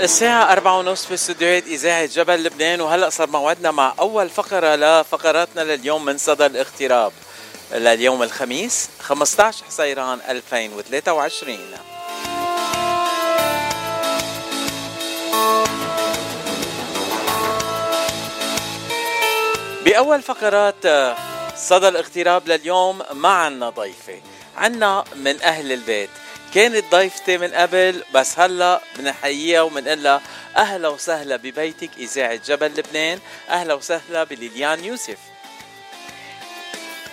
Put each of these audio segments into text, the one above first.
الساعة أربعة ونص في استديوهات إذاعة جبل لبنان وهلأ صار موعدنا مع أول فقرة لفقراتنا لليوم من صدى الاغتراب. لليوم الخميس 15 حصيران 2023 بأول فقرات آه، صدى الاغتراب لليوم ما عنا ضيفة عنا من أهل البيت. كانت ضيفتي من قبل بس هلأ بنحييها وبنقول لها أهلا وسهلا ببيتك إذاعة جبل لبنان أهلا وسهلا بليليان يوسف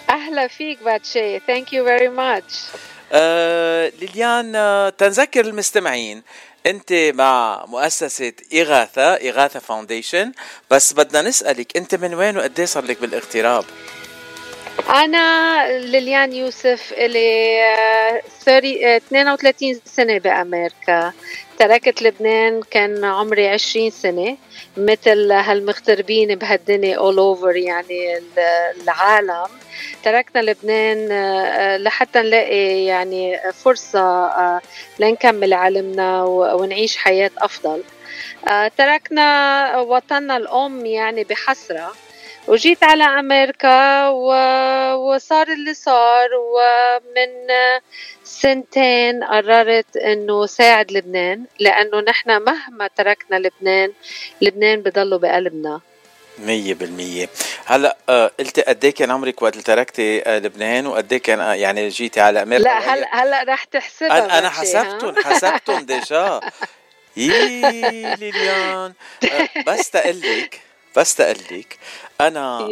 أهلا فيك باتشي thank you very much ليليان آه تنذكر المستمعين أنت مع مؤسسة إغاثة إغاثة foundation بس بدنا نسألك أنت من وين وقديش صار لك بالاغتراب؟ أنا ليليان يوسف إلي 32 سنة بأمريكا. تركت لبنان كان عمري 20 سنة مثل هالمغتربين بهالدنيا all over يعني العالم. تركنا لبنان آه، لحتى نلاقي يعني فرصة آه، لنكمل علمنا ونعيش حياة أفضل. آه، تركنا وطننا الأم يعني بحسرة. وجيت على أمريكا و... وصار اللي صار ومن سنتين قررت إنه ساعد لبنان لأنه نحن مهما تركنا لبنان لبنان بضله بقلبنا. مية بالمية. هلأ آه قلتي قد إيه كان عمرك وقت تركتي آه لبنان وقد إيه كان آه يعني جيتي على أمريكا؟ لا هلأ هلأ رح تحسبها أنا, أنا حسبتهم حسبتهم ديجا. يي ليليان بس تقلك بس تقلك أنا.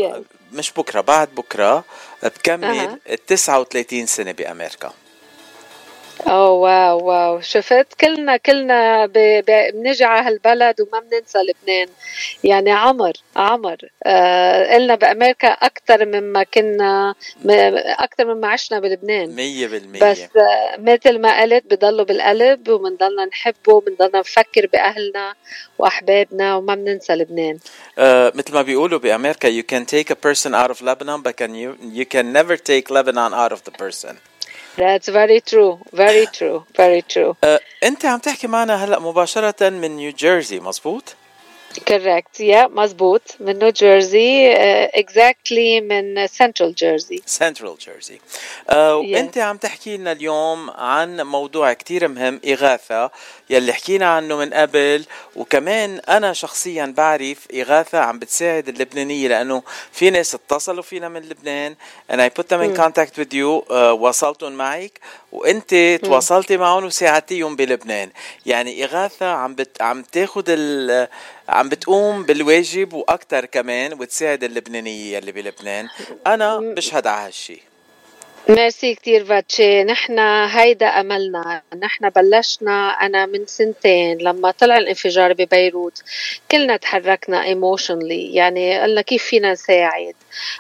مش بكرة بعد بكرة بكمل uh-huh. 39 سنة بأمريكا أوه واو واو. شفت؟ كلنا كلنا بنجي على هالبلد وما بننسى لبنان. يعني عمر عمر. آه قلنا بأمريكا أكثر مما كنا أكثر مما عشنا بلبنان. مية بالمية. بس آه مثل ما قلت بضلوا بالقلب وبنضلنا نحبه وبنضلنا نفكر بأهلنا وأحبابنا وما بننسى لبنان. آه مثل ما بيقولوا بأمريكا you can take a person out of Lebanon but can you you can never take Lebanon out of the person. That's very true, very true, very true. Uh, أنت عم تحكي معنا هلأ مباشرة من نيو جيرسي مزبوط؟ correct yeah مزبوط من نيو جيرسي exactly من Central Jersey Central Jersey وانت عم تحكي لنا اليوم عن موضوع كتير مهم إغاثة يلي حكينا عنه من قبل. وكمان أنا شخصيا بعرف إغاثة عم بتساعد اللبنانية لأنه في ناس اتصلوا فينا من لبنان and I put them in contact with you uh, وصلتهم معك. وانت تواصلتي معهم وساعدتيهم بلبنان. يعني إغاثة عم بت عم تاخذ عم بتقوم بالواجب وأكثر كمان وتساعد اللبنانية اللي بلبنان. أنا بشهد على هالشيء ميرسي كتير فاتشي نحن هيدا أملنا. نحن بلشنا أنا من سنتين لما طلع الانفجار ببيروت. كلنا تحركنا emotionally يعني قلنا كيف فينا نساعد.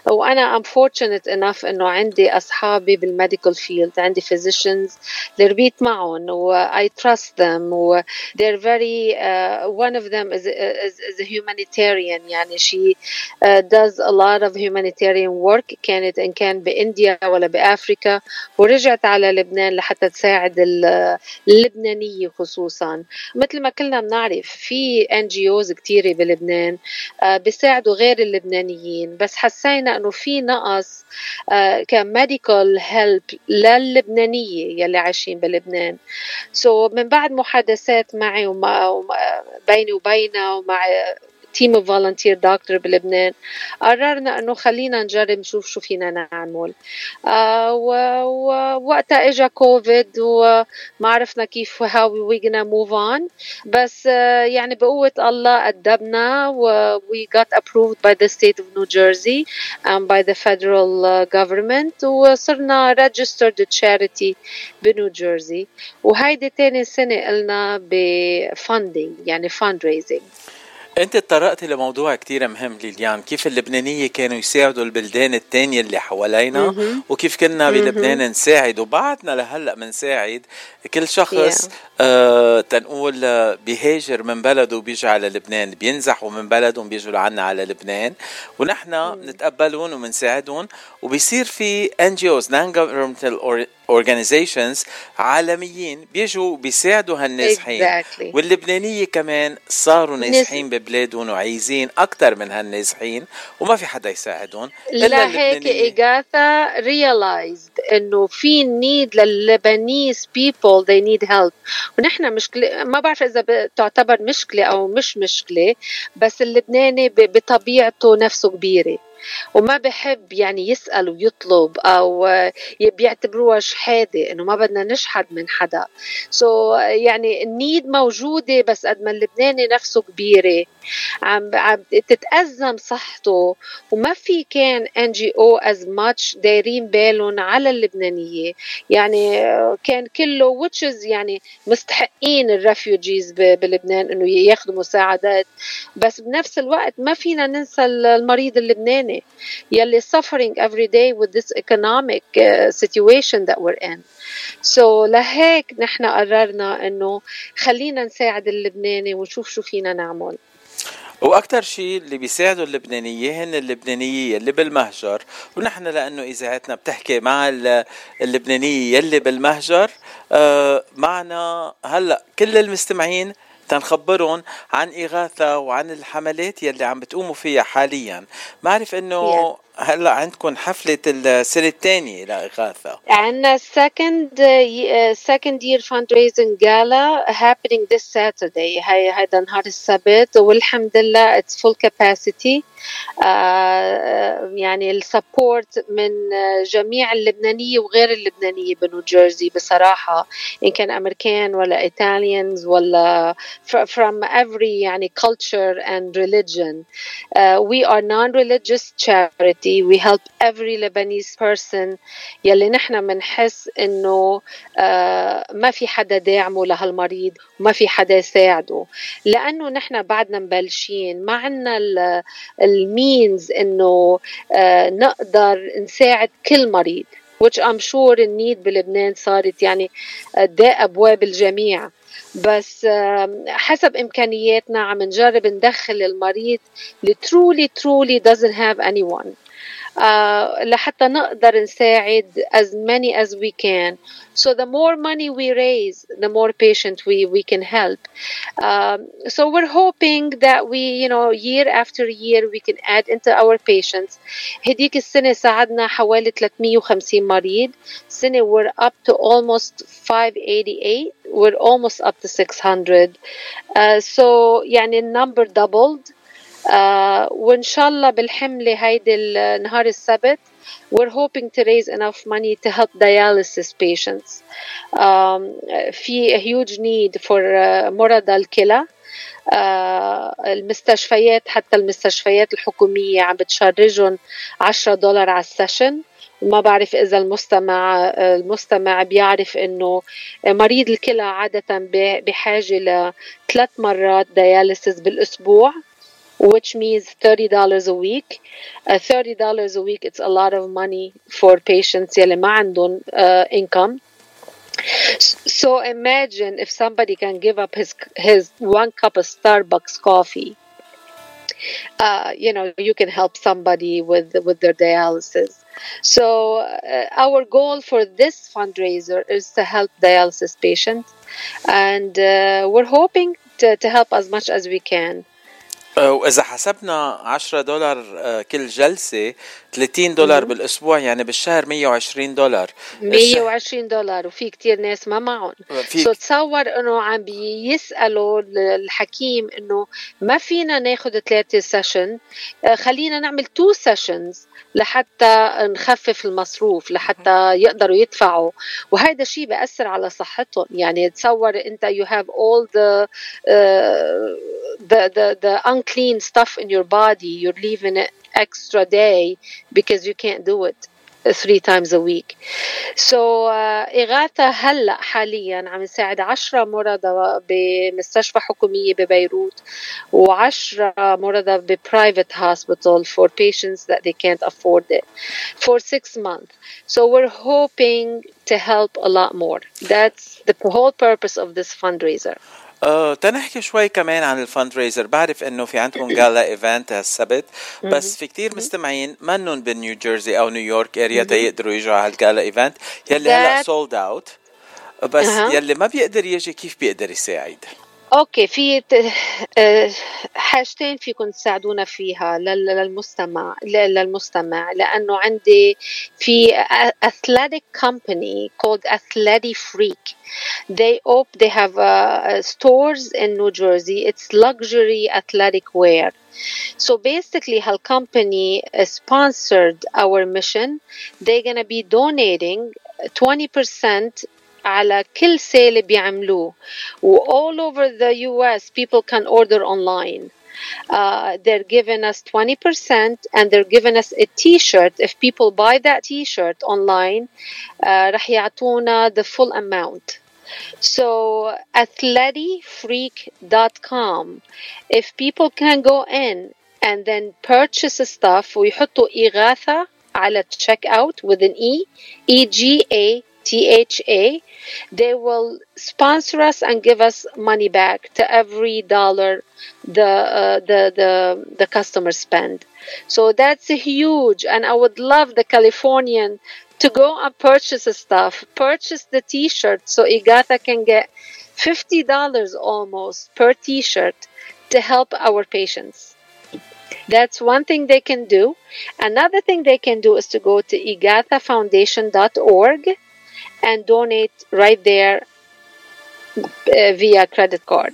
وأنا I'm fortunate enough إنه عندي أصحابي بال medical field عندي physicians اللي ربيت معهم. و I trust them. و they're very uh, one of them is, a humanitarian. يعني she uh, does a lot of humanitarian work. كانت إن كان ب India ولا بأفريقيا أفريكا ورجعت على لبنان لحتى تساعد اللبنانية خصوصا. مثل ما كلنا بنعرف في NGOs كثيره بلبنان آه، بيساعدوا غير اللبنانيين. بس حسينا إنه في نقص آه، ك medical help للبنانيه يلي عايشين بلبنان. so من بعد محادثات معي وما بيني وبينها ومع team of volunteer doctor بلبنان. قررنا أنه خلينا نجرب نشوف شو فينا نعمل. آه ووقتها اجى كوفيد وما عرفنا كيف how we gonna move on بس آه يعني بقوة الله قدرنا و we got approved by the state of New Jersey and by the federal uh, government وصرنا registered charity بنيو جيرسي. وهيدي تاني سنة قلنا بفاندينج يعني fundraising. انت تطرقتي لموضوع كتير مهم ليليان كيف اللبنانية كانوا يساعدوا البلدان الثانية اللي حوالينا وكيف كنا بلبنان نساعد وبعدنا لهلأ بنساعد كل شخص. آه تنقول آه، بيهاجر من بلده وبيجي على لبنان. بينزحوا من بلدهم بيجوا لعنا على لبنان. ونحن بنتقبلهم وبنساعدهم وبيصير في NGOs non governmental organizations عالميين بيجوا بيساعدوا هالنازحين. Exactly. واللبنانية كمان صاروا نازحين ببلادهم وعايزين أكثر من هالنازحين وما في حدا يساعدهم لهيك إغاثة realized إنه في need لل Lebanese people they need help. ونحن مشكله ما بعرف إذا تعتبر مشكلة أو مش مشكلة بس اللبناني بطبيعته نفسه كبيرة. وما بحب يعني يسأل ويطلب أو بيعتبروها شحادة إنه ما بدنا نشحد من حدا. so يعني ال need موجودة بس قد ما اللبناني نفسه كبيرة. عم عم تتأزم صحته وما في كان ان جي أو از ماتش دايرين بالهم على اللبنانية. يعني كان كله is يعني مستحقين الرفيوجيز بلبنان إنه ياخذوا مساعدات. بس بنفس الوقت ما فينا ننسى المريض اللبناني يلي suffering every day with this economic uh, situation that we're in. So لهيك نحن قررنا إنه خلينا نساعد اللبناني ونشوف شو فينا نعمل. وأكثر شيء اللي بيساعدوا اللبنانيه هن اللبنانية اللي بالمهجر ونحن لأنه إذاعتنا بتحكي مع اللبنانية يلي بالمهجر آه معنا هلأ كل المستمعين تنخبرهم عن إغاثة وعن الحملات يلي عم بتقوموا فيها حاليا بعرف إنه yeah. هلا عندكم حفلة السنة الثانية لإغاثة. عندنا second uh, second year fundraising gala happening this Saturday. هاي هذا نهار السبت. والحمد لله it's full capacity. uh, يعني السبورت من جميع اللبنانية وغير اللبنانية بنيو جيرسي بصراحة. إن كان أمريكان ولا إيطاليانز ولا from every يعني culture and religion. uh, we are non-religious charity community. We help every Lebanese person. يلي نحن بنحس إنه آه ما في حدا داعمه لهالمريض وما في حدا يساعده لأنه نحن بعدنا مبلشين. ما عنا المينز إنه آه نقدر نساعد كل مريض. Which I'm sure النيد بلبنان صارت يعني داء أبواب الجميع. بس حسب إمكانياتنا عم نجرب ندخل المريض اللي truly truly doesn't have anyone. uh, لحتى نقدر نساعد as many as we can so the more money we raise the more patient we we can help um, so we're hoping that we you know year after year we can add into our patients هديك السنة ساعدنا حوالي 350 مريض سنة we're up to almost 588 we're almost up to 600 uh, so يعني number doubled آه وان شاء الله بالحملة هيدي نهار السبت we're hoping to raise enough money to help dialysis patients. um, في a huge need for uh, مرضى الكلى uh, المستشفيات حتى المستشفيات الحكومية عم بتشرجهم 10 دولار على السيشن. وما بعرف إذا المستمع المستمع بيعرف إنه مريض الكلى عادة بحاجة لثلاث مرات دياليسيس بالأسبوع. which means $30 a week. Uh, $30 a week, it's a lot of money for patients يلي ما عندهم uh, income. So imagine if somebody can give up his his one cup of Starbucks coffee. Uh, you know, you can help somebody with with their dialysis. So uh, our goal for this fundraiser is to help dialysis patients, and uh, we're hoping to, to help as much as we can. وإذا حسبنا 10 دولار آه، كل جلسة 30 دولار بالأسبوع يعني بالشهر 120 دولار. 120 دولار وفي كتير ناس ما معهم. so تصور إنه عم بيسألوا الحكيم إنه ما فينا ناخذ ثلاثة session آه، خلينا نعمل two sessions لحتى نخفف المصروف لحتى يقدروا يدفعوا. وهذا الشيء بأثر على صحتهم. يعني تصور أنت you have all the uh, the the the unclean stuff in your body you're leaving it extra day because you can't do it three times a week. So uh, إغاثة هلا حاليا عم نساعد 10 مرضى بمستشفى حكومية ببيروت و10 مرضى بprivate hospital for patients that they can't afford it for six months. So we're hoping to help a lot more. That's the whole purpose of this fundraiser. آه تنحكي شوي كمان عن الفند ريزر بعرف إنه في عندكم جالا ايفنت هالسبت بس في كتير مستمعين منن بنيو جيرسي أو نيويورك area تيقدروا يجوا على ال gala event يلي هلأ sold out بس يلي ما بيقدر يجي كيف بيقدر يساعد؟ اوكي في آه، حاجتين فيكم تساعدونا فيها للمستمع للمستمع لانه عندي في athletic company called Athletic Freak they op they have uh, stores in New Jersey it's luxury athletic wear so basically her company sponsored our mission they're going to be donating 20% على كل sale بيعملوه و all over the US people can order online uh, they're giving us 20% and they're giving us a t-shirt if people buy that t-shirt online uh, رح يعطونا the full amount so athleticfreak.com if people can go in and then purchase stuff ويحطوا إغاثة على checkout with an E E G A THA, they will sponsor us and give us money back to every dollar the uh, the the the customers spend. So that's huge, and I would love the Californian to go and purchase stuff, purchase the T-shirt, so Igata can get fifty dollars almost per T-shirt to help our patients. That's one thing they can do. Another thing they can do is to go to igathafoundation.org and donate right there uh, via credit card.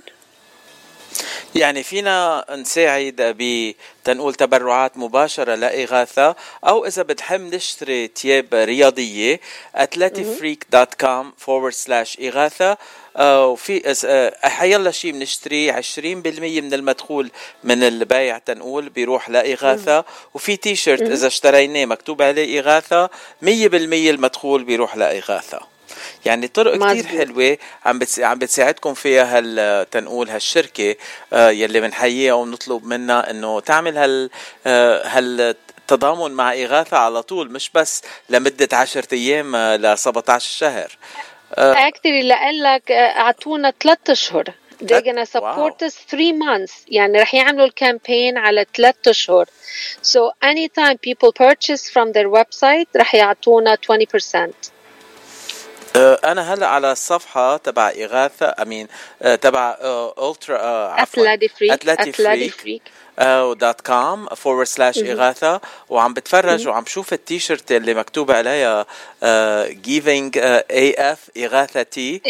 يعني فينا نساعد بتنقول تبرعات مباشرة لإغاثة أو إذا بتحب نشتري تياب رياضية athleticfreak.com forward slash إغاثة. وفي آه، حيلا شيء بنشتري 20% من المدخول من البيع تنقول بيروح لإغاثة وفي تي شيرت إذا اشتريناه مكتوب عليه إغاثة 100% المدخول بيروح لإغاثة يعني طرق كتير حلوة عم بتس... عم بتساعدكم فيها هال تنقول هالشركة آه يلي بنحييها ونطلب منها إنه تعمل هال آه هال التضامن مع إغاثة على طول مش بس لمدة عشرة أيام آه، ل 17 شهر. actually بقول لك أعطونا ثلاث أشهر. They're gonna support wow. us three months. يعني رح يعملوا ال campaign على ثلاث أشهر. So anytime people purchase from their website رح يعطونا 20% أنا هلا على الصفحة تبع إغاثة I mean تبع ال ترا عفوا athletic freak, freak. دوت كوم فورورد سلاش اغاثه وعم بتفرج وعم بشوف التيشيرت اللي مكتوب عليها جيفينج اي اف اغاثه تي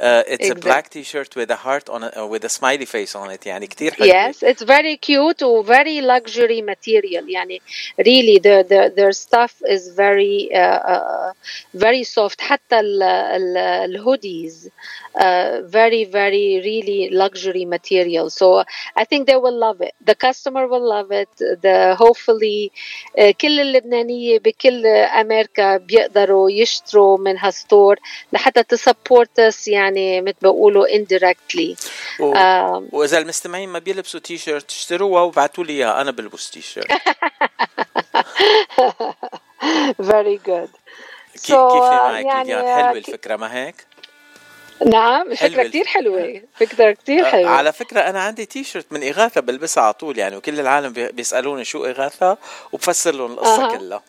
اتس ا بلاك تي شيرت with a heart on a, with a smiley face on it يعني كثير حلو yes it's very cute و very luxury material يعني really the, the, their stuff is very uh, uh, very soft حتى الهوديز uh, very very really luxury material so I think they will love it the customer will love it. The hopefully uh, كل اللبنانية بكل أمريكا بيقدروا يشتروا من هال store لحتى ت support us يعني مثل بقولوا indirectly. و... um, وإذا المستمعين ما بيلبسوا تي شيرت اشتروها وبعتوا لي إياها أنا بلبس تي شيرت very good. so, كيف يعني حلوة الفكرة ما هيك؟ نعم فكرة كتير حلوة فكرة كتير حلوة على فكرة أنا عندي تي شيرت من إغاثة بلبسها على طول يعني وكل العالم بيسألوني شو إغاثة وبفسر لهم القصة uh-huh. كلها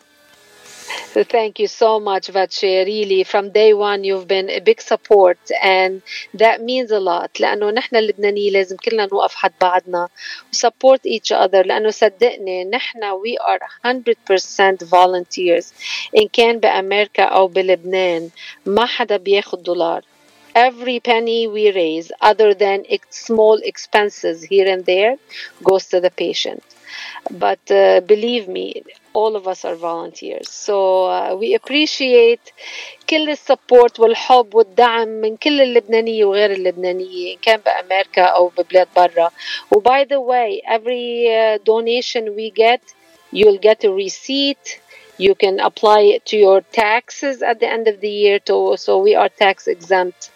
Thank you so much, Vache. Really, from day one, you've been a big support, and that means a lot. لأنه نحن اللبنانيين لازم كلنا نوقف حد بعضنا support each other. لأنه صدقني نحن we are 100% volunteers. إن كان بأمريكا أو بلبنان ما حدا بياخد دولار. every penny we raise, other than small expenses here and there, goes to the patient. But uh, believe me, all of us are volunteers. So uh, we appreciate كل السبورت والحب والدعم من كل اللبنانية وغير اللبنانية إن كان بأمريكا أو ببلاد برا. و by the way, every uh, donation we get, you'll get a receipt You can apply it to your taxes at the end of the year. To, so we are tax exempt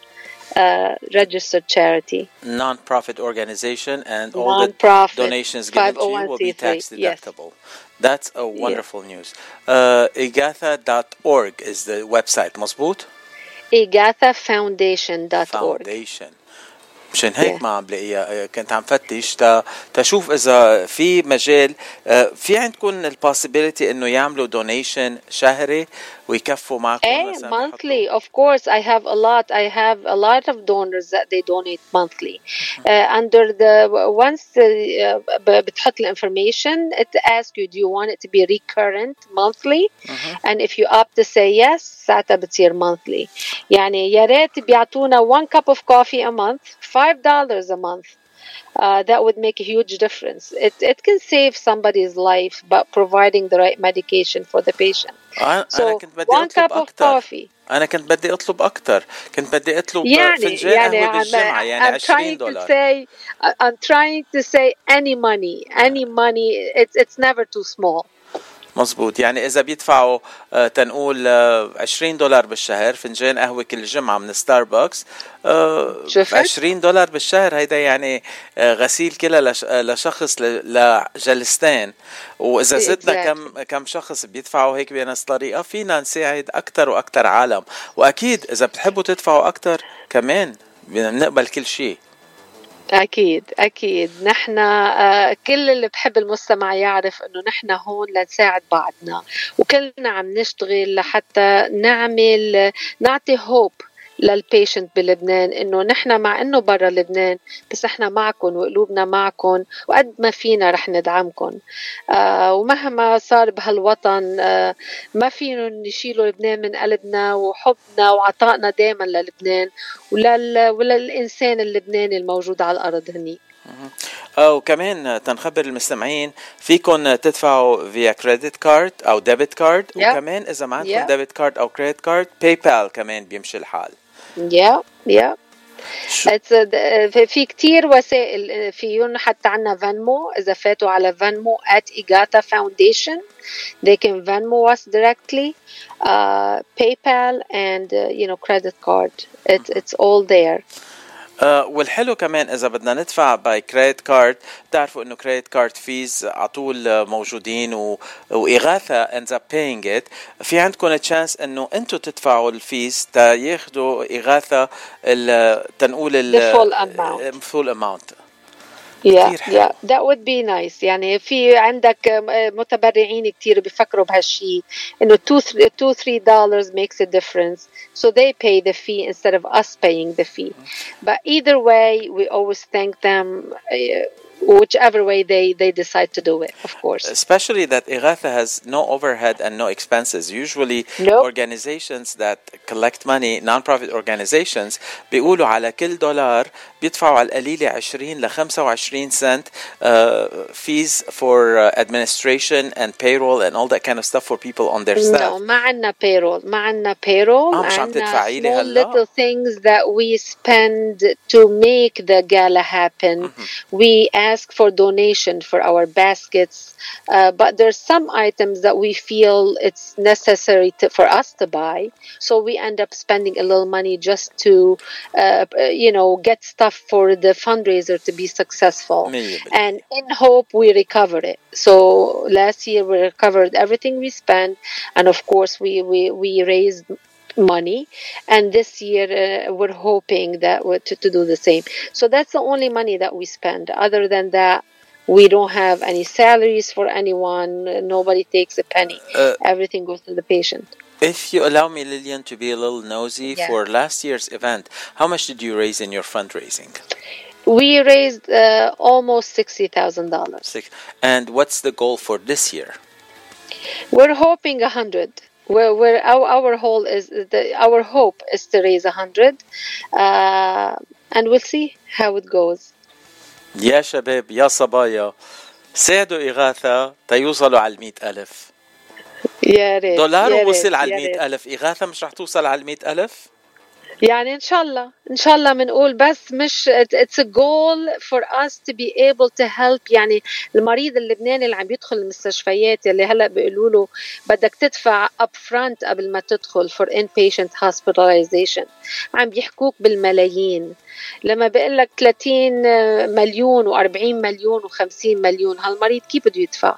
registered charity. Non-profit organization and all the donations given to you will be oh tax deductible. Yes. That's a wonderful news. Uh, igatha.org is the website, Masboot? igathafoundation.org. Foundation. مشان هيك ما عم بلاقيها. آه، كنت عم فتش. تشوف إذا في مجال آه، في عندكم ال possibility إنه يعملوا donation شهري ويكفوا معكم مثلا إيه monthly of course I have a lot I have a lot of donors that they donate monthly under the once بتحط ال information it ask you do you want it be recurrent monthly and if you up to say yes ساعتها بتصير monthly يعني يا ريت بيعطونا 1 cup of coffee a month 5 five dollars a month uh, that would make a huge difference. It, it can save somebody's life, but providing the right medication for the patient. so one cup of coffee. أنا كنت بدي أطلب أكثر، كنت بدي أطلب يعني فنجان يعني قهوة بالجمعة يعني 20 دولار. Say, I'm trying to say any money, any money, it's, it's never too small. مزبوط. يعني إذا بيدفعوا آه تنقول آه 20 دولار بالشهر فنجان قهوة كل جمعه من ستاربكس آه 20 دولار بالشهر. هيدا يعني آه غسيل كلها لش لشخص لجلستين وإذا زدنا كم كم شخص بيدفعوا هيك بنفس الطريقة فينا نساعد أكثر وأكثر عالم. وأكيد إذا بتحبوا تدفعوا أكثر كمان بنقبل كل شيء. أكيد أكيد. نحن آه، كل اللي بحب المستمع يعرف إنه نحن هون لنساعد بعضنا وكلنا عم نشتغل لحتى نعمل نعطي hope لل patient بلبنان إنه نحن مع إنه برا لبنان بس إحنا معكم وقلوبنا معكم وقد ما فينا رح ندعمكم آه ومهما صار بهالوطن آه ما فينا نشيلوا لبنان من قلبنا وحبنا وعطائنا دائما للبنان ولل وللإنسان اللبناني الموجود على الأرض هنيك وكمان تنخبر المستمعين فيكم تدفعوا فيا credit card أو debit card yeah. وكمان إذا ما عندكم yeah. debit card أو credit card PayPal كمان بيمشي الحال yeah yeah في كتير وسائل فيهم حتى عنا فانمو اذا فاتوا على فانمو at igata foundation they can venmo us directly uh, paypal and uh, you know credit card it's, it's all there آه والحلو كمان إذا بدنا ندفع by credit card بتعرفوا إنه credit card fees على طول موجودين و... وإغاثة ends up paying it. في عندكم تشانس إنه أنتم تدفعوا الفيز تا ياخذوا إغاثة تنقول ال full amount yeah, yeah, that would be nice يعني في عندك متبرعين كتير بيفكروا بهالشيء انه 2 2 3 dollars makes a difference so they pay the fee instead of us paying the fee but either way we always thank them whichever way they, they decide to do it, of course. Especially that Igatha has no overhead and no expenses. Usually nope. organizations that collect money, non-profit organizations, بيقولوا على كل دولار بيدفعوا على القليلة 20 ل 25 سنت uh, fees for uh, administration and payroll and all that kind of stuff for people on their staff. No, ما عندنا payroll. ما عندنا payroll. آه مش عم تدفعي لي هلا. little things that we spend to make the gala happen. Mm-hmm. We ask for donation for our baskets, uh, but there's some items that we feel it's necessary to, for us to buy. So we end up spending a little money just to, uh, you know, get stuff for the fundraiser to be successful. And in hope we recover it. So last year we recovered everything we spent, and of course we we we raised money. And this year uh, we're hoping that we're to, to do the same. So that's the only money that we spend. Other than that we don't have any salaries for anyone. Nobody takes a penny. Uh, everything goes to the patient if you allow me lillian to be a little nosy yeah. for last year's event how much did you raise in your fundraising we raised uh, almost $60000 and what's the goal for this year we're hoping a hundred where, where our, our whole is the, our hope is to raise a hundred uh, and we'll see how it goes يا شباب يا صبايا ساعدوا إغاثة تيوصلوا على المئة ألف يا ريت دولار وصل على المئة ألف. إغاثة مش رح توصل على المئة ألف؟ يعني إن شاء الله إن شاء الله بنقول بس مش it's a goal for us to be able to help. يعني المريض اللبناني اللي عم يدخل المستشفيات اللي هلأ بيقولوا له بدك تدفع up front قبل ما تدخل for inpatient hospitalization. عم بيحكوك بالملايين. لما بيقول لك 30 مليون و40 مليون و50 مليون هالمريض كيف بده يدفع؟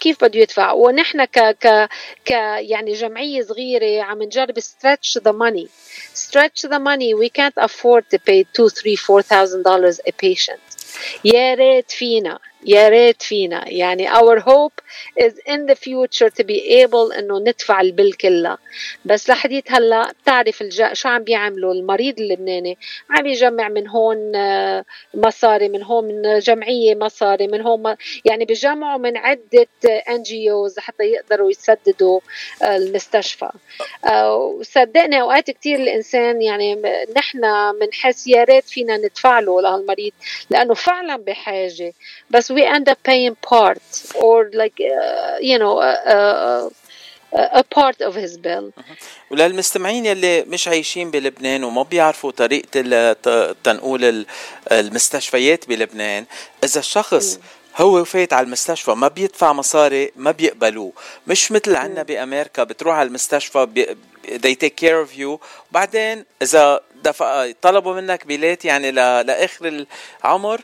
كيف بده يدفع ونحن ك ك ك يعني جمعيه صغيره عم نجرب stretch the money stretch the money we can't afford to pay 2 3 4000 dollars a patient يا ريت فينا يا ريت فينا. يعني our hope is in the future to be able إنه ندفع البل كلها بس لحديت هلأ بتعرف الج... شو عم بيعملوا المريض اللبناني؟ عم يجمع من هون آه، مصاري من هون من جمعية مصاري من هون يعني بيجمعوا من عدة NGOs حتى يقدروا يسددوا آه، المستشفى. آه، وصدقني أوقات كثير الإنسان يعني نحن بنحس يا ريت فينا ندفع له لهالمريض لأنه فعلا بحاجة. بس we end up paying part or like uh, you know uh, uh, a part of his bill. وللمستمعين يلي مش عايشين بلبنان وما بيعرفوا طريقة تنقول المستشفيات بلبنان إذا الشخص هو فايت على المستشفى ما بيدفع مصاري ما بيقبلوه. مش مثل عنا بأمريكا بتروح على المستشفى بي they take care of you. وبعدين إذا دفع طلبوا منك بيلات يعني لآخر العمر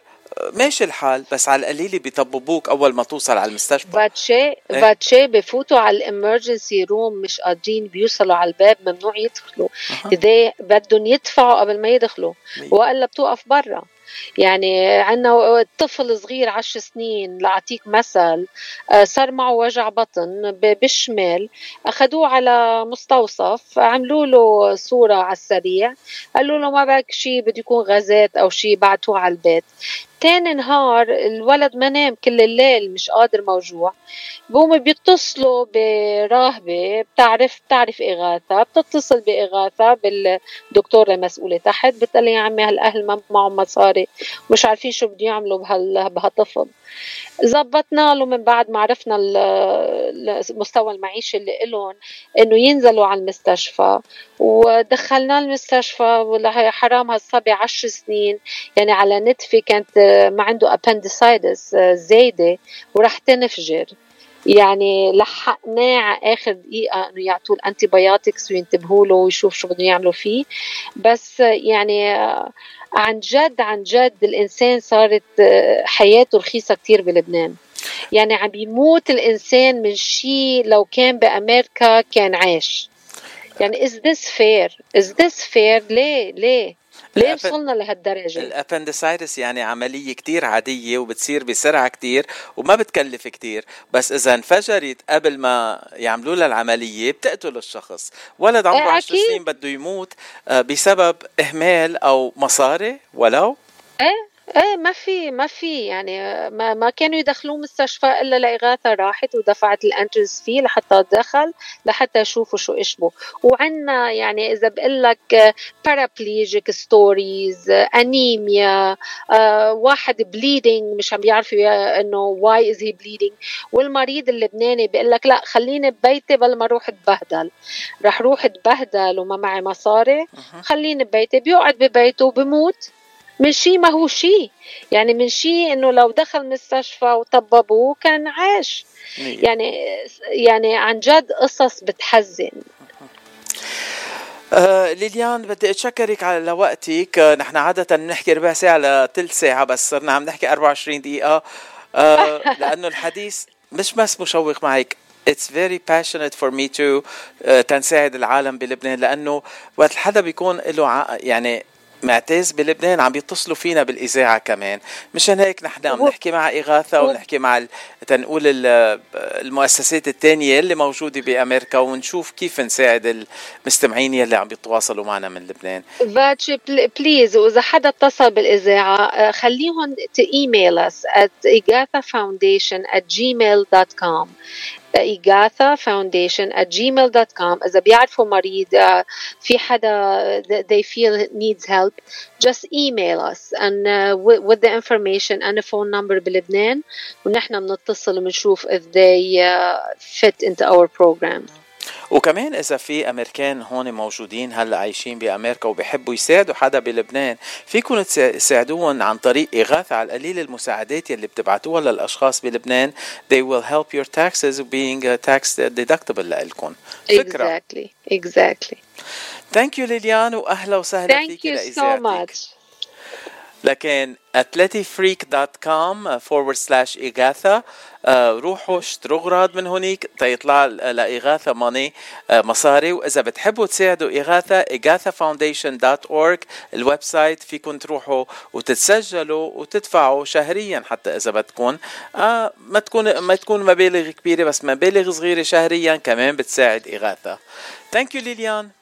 ماشي الحال بس على القليله بيطببوك أول ما توصل على المستشفى. فاتشي إيه؟ فاتشي بفوتوا على الإمرجنسي روم مش قادرين بيوصلوا على الباب ممنوع يدخلوا. اذا بدهم يدفعوا قبل ما يدخلوا. وإلا بتوقف برا. يعني عندنا طفل صغير عشر سنين لأعطيك مثل آه، صار معه وجع بطن بالشمال. أخذوه على مستوصف عملوا له صورة على السريع. قالوا له ما بك شيء بده يكون غازات أو شيء بعتوه على البيت. تاني نهار الولد ما نام كل الليل مش قادر موجوع. بقوموا بيتصلوا براهبة بتعرف بتعرف إغاثة بتتصل بإغاثة بالدكتورة المسؤولة تحت بتقول يا عمي هالأهل ما معهم مصاري مش عارفين شو بده يعملوا بهالطفل. زبطنا له من بعد ما عرفنا المستوى المعيشي اللي لهم إنه ينزلوا على المستشفى. ودخلناه المستشفى حرام هالصبي عشر سنين. يعني على نتفه كانت ما عنده appendicitis زايدة وراح تنفجر. يعني لحقناه على آخر دقيقة إنه يعطوه ال antibiotics وينتبهوا له ويشوف شو بدهم يعملوا فيه. بس يعني عن جد عن جد الإنسان صارت حياته رخيصة كثير بلبنان. يعني عم بيموت الإنسان من شيء لو كان بأمريكا كان عايش. يعني is this fair? Is this fair? ليه؟ ليه؟ ليه وصلنا لهالدرجة؟ الابندسايتس يعني عملية كتير عادية وبتصير بسرعة كتير وما بتكلف كتير. بس إذا انفجرت قبل ما يعملوا لها العملية بتقتل الشخص. ولد عمره 10 سنين بده يموت آه، بسبب إهمال أو مصاري ولو؟ إيه إيه ما في ما في يعني ما, ما كانوا يدخلوه مستشفى إلا لاغاثه راحت ودفعت ال entrance fee لحتى دخل لحتى يشوفوا شو إشبه. وعنا يعني إذا بقول لك paraplegic stories anemia واحد bleeding مش عم بيعرفوا إنه why is he bleeding والمريض اللبناني بيقول لك لا خليني ببيتي بل ما أروح اتبهدل. رح روح اتبهدل وما معي مصاري خليني ببيتي. بيقعد ببيته وبموت من شيء ما هو شيء يعني من شيء إنه لو دخل مستشفى وطببوه كان عاش. يعني يعني عن جد قصص بتحزن. آه ليليان بدي أتشكرك على وقتك. آه نحن عادة بنحكي ربع ساعة لثلث ساعة بس صرنا عم نحكي 24 دقيقة. آه لأنه الحديث مش بس مشوق معك it's very passionate for me to uh, تنساعد العالم بلبنان لأنه وقت حدا بيكون له يعني معتز بلبنان عم بيتصلوا فينا بالإذاعة كمان. مشان هيك نحن عم نحكي مع إغاثة ونحكي مع تنقول المؤسسات الثانية اللي موجودة بأمريكا ونشوف كيف نساعد المستمعين يلي عم بيتواصلوا معنا من لبنان. فاتشي بليز وإذا حدا اتصل بالإذاعة آه، خليهم تايميل اس at igathafoundation at gmail.com إغاثة فاونديشن at gmail.com إذا بيعرفوا مريض في حدا they feel needs help just email us and uh, with, with the information and a phone number بلبنان ونحن بنتصل وبنشوف if they uh, fit into our program وكمان إذا في أمريكان هون موجودين هلأ عايشين بأمريكا وبيحبوا يساعدوا حدا بلبنان فيكم تساعدوهم عن طريق إغاثة على القليل المساعدات يلي بتبعتوها للأشخاص بلبنان. They will help your taxes being tax deductible لكم فكرة. Exactly. Exactly. thank you Lilian وأهلا وسهلا فيك Thank you so much. لكن athleticfreak.com forward slash إغاثة آه، روحوا اشتروا أغراض من هونيك تيطلع لإغاثة money آه، مصاري. وإذا بتحبوا تساعدوا إغاثة إغاثة ال website فيكم تروحوا وتتسجلوا وتدفعوا شهريا حتى إذا بدكم آه ما تكون ما تكون مبالغ كبيرة بس مبالغ صغيرة شهريا كمان بتساعد إغاثة. ثانك يو ليليان.